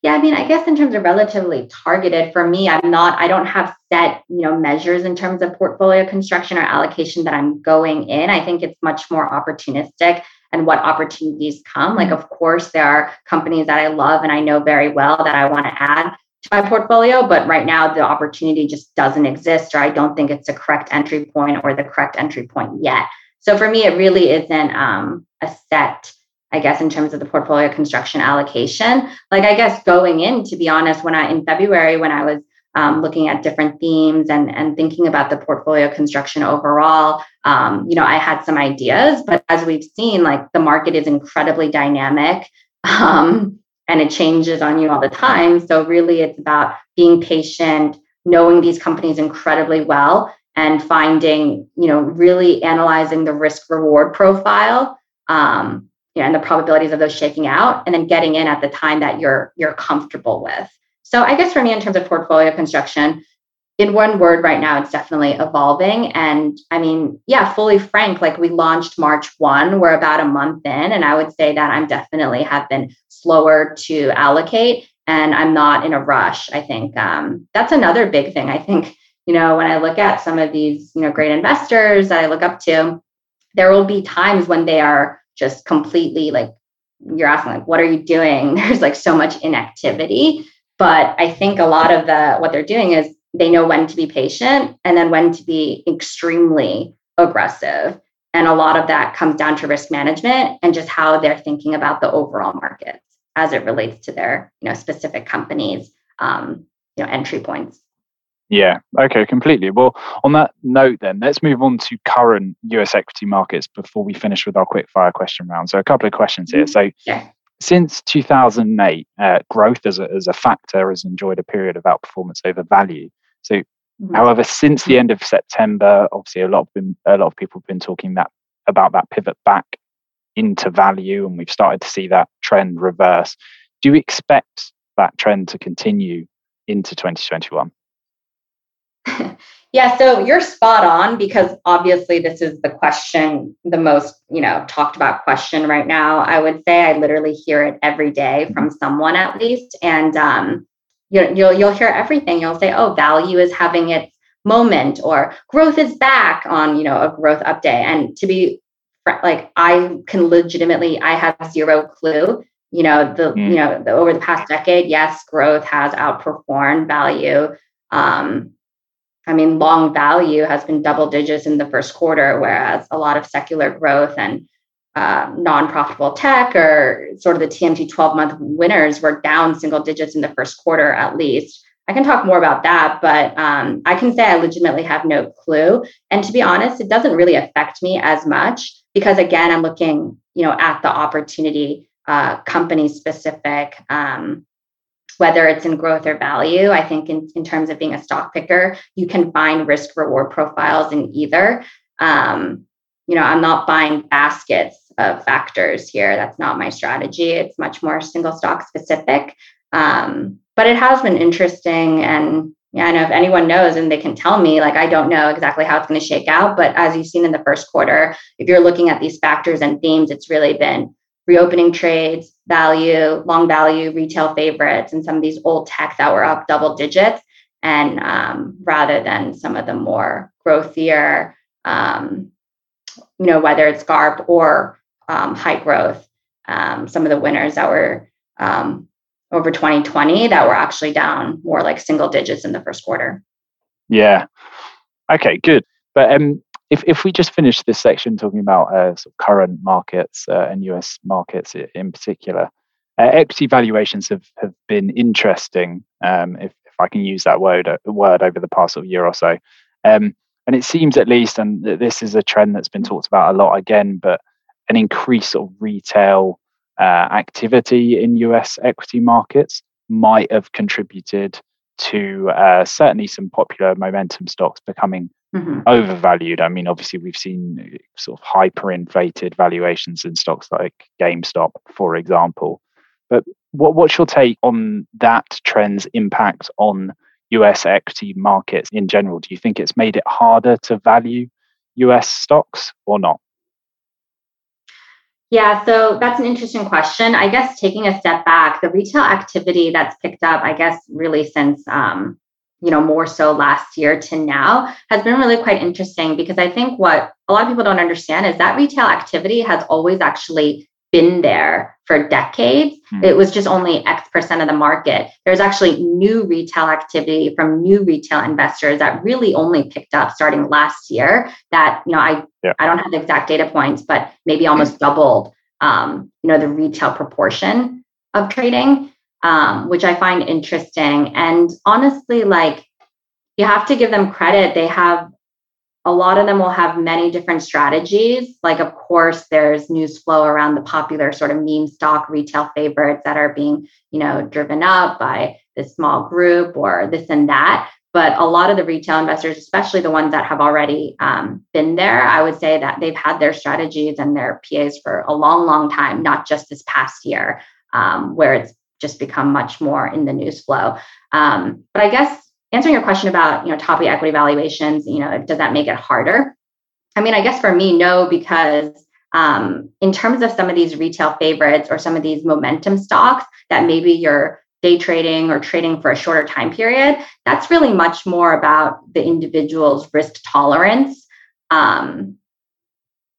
Yeah, I mean, I guess in terms of relatively targeted, for me, I'm not, I don't have set, you know, measures in terms of portfolio construction or allocation that I'm going in. I think it's much more opportunistic and what opportunities come. Like, of course, there are companies that I love and I know very well that I want to add to my portfolio, but right now the opportunity just doesn't exist, or I don't think it's a correct entry point or the correct entry point yet. So for me, it really isn't um, a set I guess, in terms of the portfolio construction allocation. Like, I guess going in, to be honest, when I in February, when I was um, looking at different themes and, and thinking about the portfolio construction overall, um, you know, I had some ideas, but as we've seen, like the market is incredibly dynamic um, and it changes on you all the time. So, really, it's about being patient, knowing these companies incredibly well, and finding, you know, really analyzing the risk reward profile. Um, you know, and the probabilities of those shaking out and then getting in at the time that you're you're comfortable with. So i guess for me in terms of portfolio construction in one word right now it's definitely evolving. And i mean yeah fully frank like we launched march 1 we're about a month in and i would say that i'm definitely have been slower to allocate and i'm not in a rush. I think um, that's another big thing. I think you know when i look at some of these you know great investors that i look up to there will be times when they are just completely like you're asking like what are you doing? There's like so much inactivity. But i think a lot of the what they're doing is they know when to be patient and then when to be extremely aggressive. And a lot of that comes down to risk management and just how they're thinking about the overall markets as it relates to their you know specific companies um, you know entry points yeah, okay, completely. Well, on that note, then let's move on to current US equity markets before we finish with our quick fire question round. So, a couple of questions here. So, yeah. since 2008, uh, growth as a, as a factor has enjoyed a period of outperformance over value. So, mm-hmm. however, since the end of September, obviously, a lot of been, a lot of people have been talking that about that pivot back into value, and we've started to see that trend reverse. Do you expect that trend to continue into 2021? yeah, so you're spot on because obviously this is the question, the most, you know, talked about question right now. I would say I literally hear it every day from someone at least. And um, you know, you'll you'll hear everything. You'll say, oh, value is having its moment or growth is back on, you know, a growth update. And to be like I can legitimately, I have zero clue. You know, the mm. you know, the, over the past decade, yes, growth has outperformed value. Um, I mean, long value has been double digits in the first quarter, whereas a lot of secular growth and uh, non-profitable tech or sort of the TMT 12-month winners were down single digits in the first quarter at least. I can talk more about that, but um, I can say I legitimately have no clue. And to be honest, it doesn't really affect me as much because again, I'm looking, you know, at the opportunity, uh, company specific. Um, whether it's in growth or value. I think in, in terms of being a stock picker, you can find risk reward profiles in either. Um, you know, I'm not buying baskets of factors here. That's not my strategy. It's much more single stock specific. Um, but it has been interesting. And yeah, I know if anyone knows and they can tell me, like, I don't know exactly how it's going to shake out. But as you've seen in the first quarter, if you're looking at these factors and themes, it's really been reopening trades, value, long value, retail favorites, and some of these old tech that were up double digits. And um, rather than some of the more growthier, um, you know, whether it's GARP or um, high growth, um, some of the winners that were um, over 2020 that were actually down more like single digits in the first quarter. Yeah. Okay, good. But um, if, if we just finish this section talking about uh, sort of current markets uh, and US markets in particular, uh, equity valuations have, have been interesting, um, if, if I can use that word, uh, word over the past sort of year or so. Um, and it seems at least, and this is a trend that's been talked about a lot again, but an increase of retail uh, activity in US equity markets might have contributed to uh, certainly some popular momentum stocks becoming mm-hmm. overvalued. I mean, obviously, we've seen uh, sort of hyperinflated valuations in stocks like GameStop, for example. But what, what's your take on that trend's impact on US equity markets in general? Do you think it's made it harder to value US stocks or not? Yeah, so that's an interesting question. I guess taking a step back, the retail activity that's picked up, I guess, really since um, you know, more so last year to now has been really quite interesting because I think what a lot of people don't understand is that retail activity has always actually been there for decades. Hmm. It was just only X percent of the market. There's actually new retail activity from new retail investors that really only picked up starting last year. That, you know, I yeah. I don't have the exact data points, but maybe almost doubled um, you know, the retail proportion of trading um, which I find interesting. And honestly, like you have to give them credit. They have a lot of them will have many different strategies. Like, of course, there's news flow around the popular sort of meme stock retail favorites that are being, you know, driven up by this small group or this and that. But a lot of the retail investors, especially the ones that have already um, been there, I would say that they've had their strategies and their PAs for a long, long time, not just this past year, um, where it's just become much more in the news flow. Um, but I guess answering your question about you know top equity valuations, you know, does that make it harder? I mean, I guess for me, no, because um, in terms of some of these retail favorites or some of these momentum stocks that maybe you're day trading or trading for a shorter time period, that's really much more about the individual's risk tolerance. Um,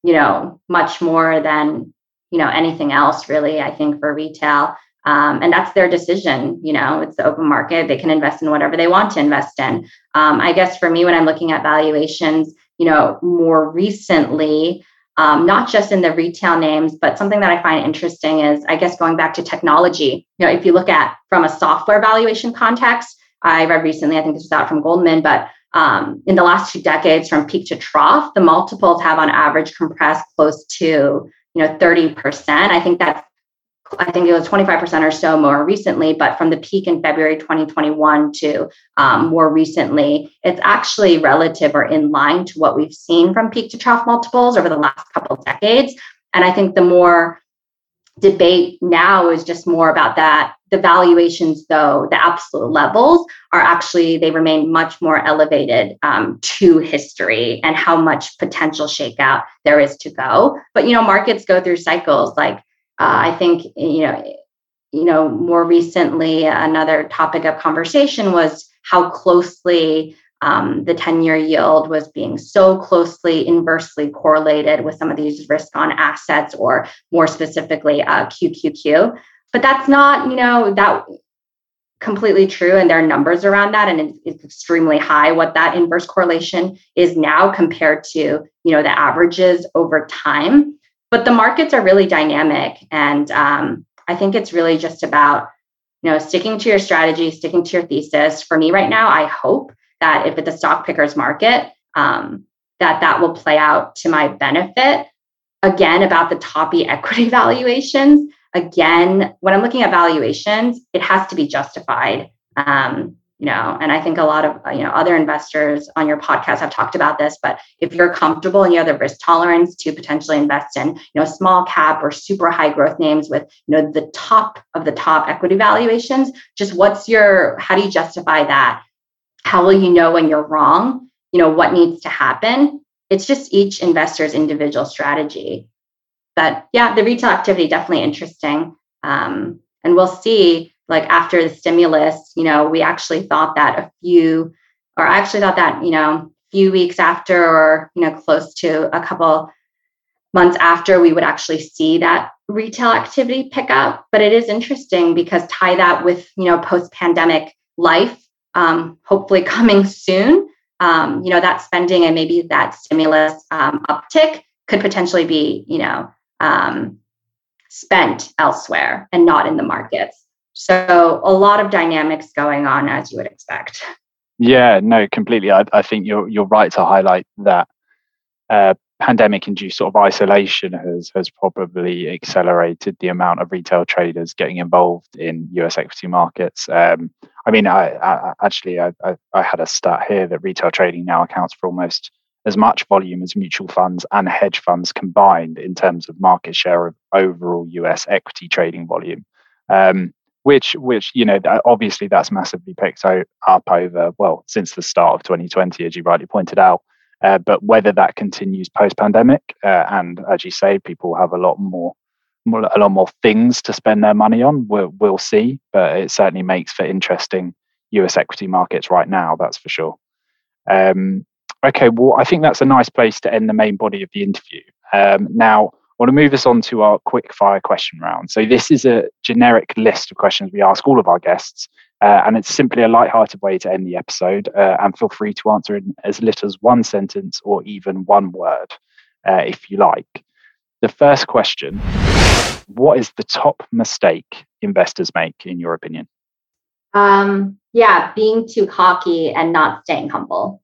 you know, much more than you know anything else really. I think for retail, um, and that's their decision. You know, it's the open market. They can invest in whatever they want to invest in. Um, I guess for me, when I'm looking at valuations, you know, more recently, um, not just in the retail names, but something that I find interesting is, I guess, going back to technology. You know, if you look at from a software valuation context, I read recently, I think this was out from Goldman, but um, in the last two decades, from peak to trough, the multiples have on average compressed close to you know 30%. I think that's I think it was 25% or so more recently, but from the peak in February 2021 to um, more recently, it's actually relative or in line to what we've seen from peak to trough multiples over the last couple of decades. And I think the more debate now is just more about that. The valuations, though, the absolute levels are actually, they remain much more elevated um, to history and how much potential shakeout there is to go. But, you know, markets go through cycles. Like, I think, you know, you know, more recently, another topic of conversation was how closely um, the 10 year yield was being so closely inversely correlated with some of these risk on assets or more specifically uh, QQQ. But that's not, you know, that completely true. And there are numbers around that. And it's extremely high what that inverse correlation is now compared to, you know, the averages over time. But the markets are really dynamic. And um, I think it's really just about, you know, sticking to your strategy, sticking to your thesis. For me right now, I hope that if it's a stock pickers market, um, that that will play out to my benefit. Again, about the toppy equity valuations. Again, when I'm looking at valuations, it has to be justified. Um, you know, and I think a lot of you know other investors on your podcast have talked about this. But if you're comfortable and you have the risk tolerance to potentially invest in you know small cap or super high growth names with you know the top of the top equity valuations, just what's your how do you justify that? how will you know when you're wrong you know what needs to happen it's just each investor's individual strategy but yeah the retail activity definitely interesting um, and we'll see like after the stimulus you know we actually thought that a few or I actually thought that you know a few weeks after or you know close to a couple months after we would actually see that retail activity pick up but it is interesting because tie that with you know post pandemic life um, hopefully coming soon, um, you know, that spending and maybe that stimulus um, uptick could potentially be, you know, um, spent elsewhere and not in the markets. So a lot of dynamics going on as you would expect. Yeah, no, completely. I, I think you're you're right to highlight that uh, pandemic induced sort of isolation has has probably accelerated the amount of retail traders getting involved in US equity markets. Um, I mean, I, I actually I, I, I, had a stat here that retail trading now accounts for almost as much volume as mutual funds and hedge funds combined in terms of market share of overall US equity trading volume. Um, which, which you know, obviously that's massively picked up over well since the start of 2020, as you rightly pointed out. Uh, but whether that continues post pandemic, uh, and as you say, people have a lot more, a lot more things to spend their money on, we'll, we'll see. But it certainly makes for interesting US equity markets right now, that's for sure. Um, okay, well, I think that's a nice place to end the main body of the interview. Um, now, I want to move us on to our quick fire question round. So, this is a generic list of questions we ask all of our guests, uh, and it's simply a light-hearted way to end the episode. Uh, and feel free to answer in as little as one sentence or even one word, uh, if you like. The first question What is the top mistake investors make, in your opinion? Um, yeah, being too cocky and not staying humble.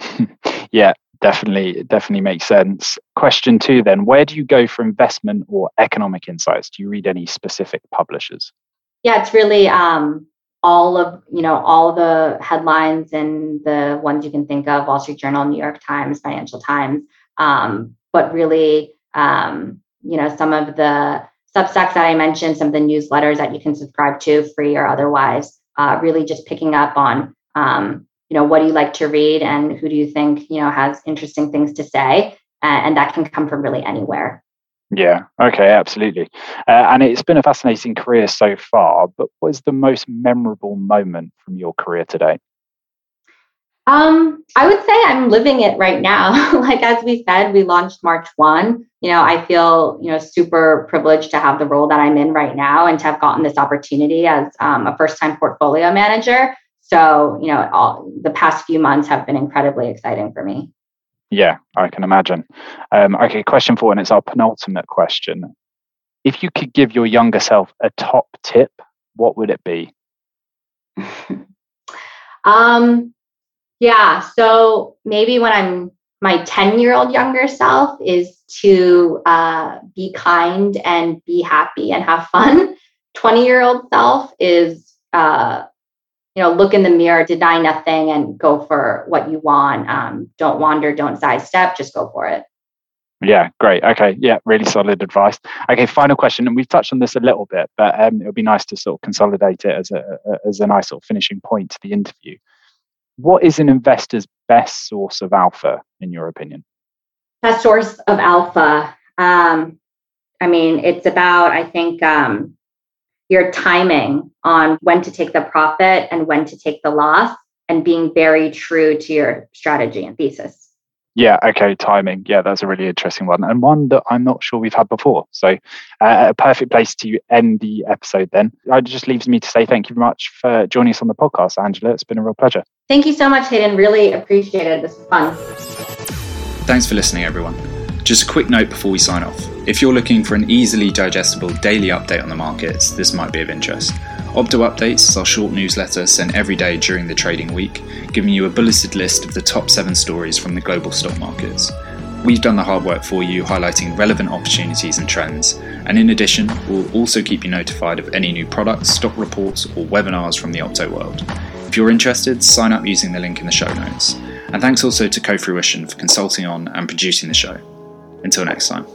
yeah, definitely, definitely makes sense. Question two then Where do you go for investment or economic insights? Do you read any specific publishers? yeah, it's really um, all of you know all the headlines and the ones you can think of: Wall Street Journal, New York Times, Financial Times. Um, but really, um, you know, some of the Substacks that I mentioned, some of the newsletters that you can subscribe to, free or otherwise. Uh, really, just picking up on um, you know what do you like to read and who do you think you know has interesting things to say, and, and that can come from really anywhere. Yeah, okay, absolutely. Uh, and it's been a fascinating career so far, but what is the most memorable moment from your career today? Um, I would say I'm living it right now. like as we said, we launched March 1. You know, I feel, you know, super privileged to have the role that I'm in right now and to have gotten this opportunity as um, a first-time portfolio manager. So, you know, all the past few months have been incredibly exciting for me. Yeah, I can imagine. Um, okay, question four, and it's our penultimate question. If you could give your younger self a top tip, what would it be? um, yeah, so maybe when I'm my 10 year old younger self is to uh, be kind and be happy and have fun. 20 year old self is uh, you know, look in the mirror, deny nothing, and go for what you want. Um, don't wander, don't sidestep, just go for it. Yeah, great. Okay, yeah, really solid advice. Okay, final question, and we've touched on this a little bit, but um, it would be nice to sort of consolidate it as a as a nice sort of finishing point to the interview. What is an investor's best source of alpha, in your opinion? Best source of alpha. Um, I mean, it's about I think um, your timing on when to take the profit and when to take the loss, and being very true to your strategy and thesis. Yeah, okay, timing. Yeah, that's a really interesting one and one that I'm not sure we've had before. So, uh, a perfect place to end the episode then. It just leaves me to say thank you very much for joining us on the podcast, Angela. It's been a real pleasure. Thank you so much, Hayden. Really appreciate it. This was fun. Thanks for listening, everyone. Just a quick note before we sign off. If you're looking for an easily digestible daily update on the markets, this might be of interest. Opto Updates is our short newsletter sent every day during the trading week, giving you a bulleted list of the top seven stories from the global stock markets. We've done the hard work for you, highlighting relevant opportunities and trends, and in addition, we'll also keep you notified of any new products, stock reports, or webinars from the Opto world. If you're interested, sign up using the link in the show notes. And thanks also to Cofruition for consulting on and producing the show. Until next time.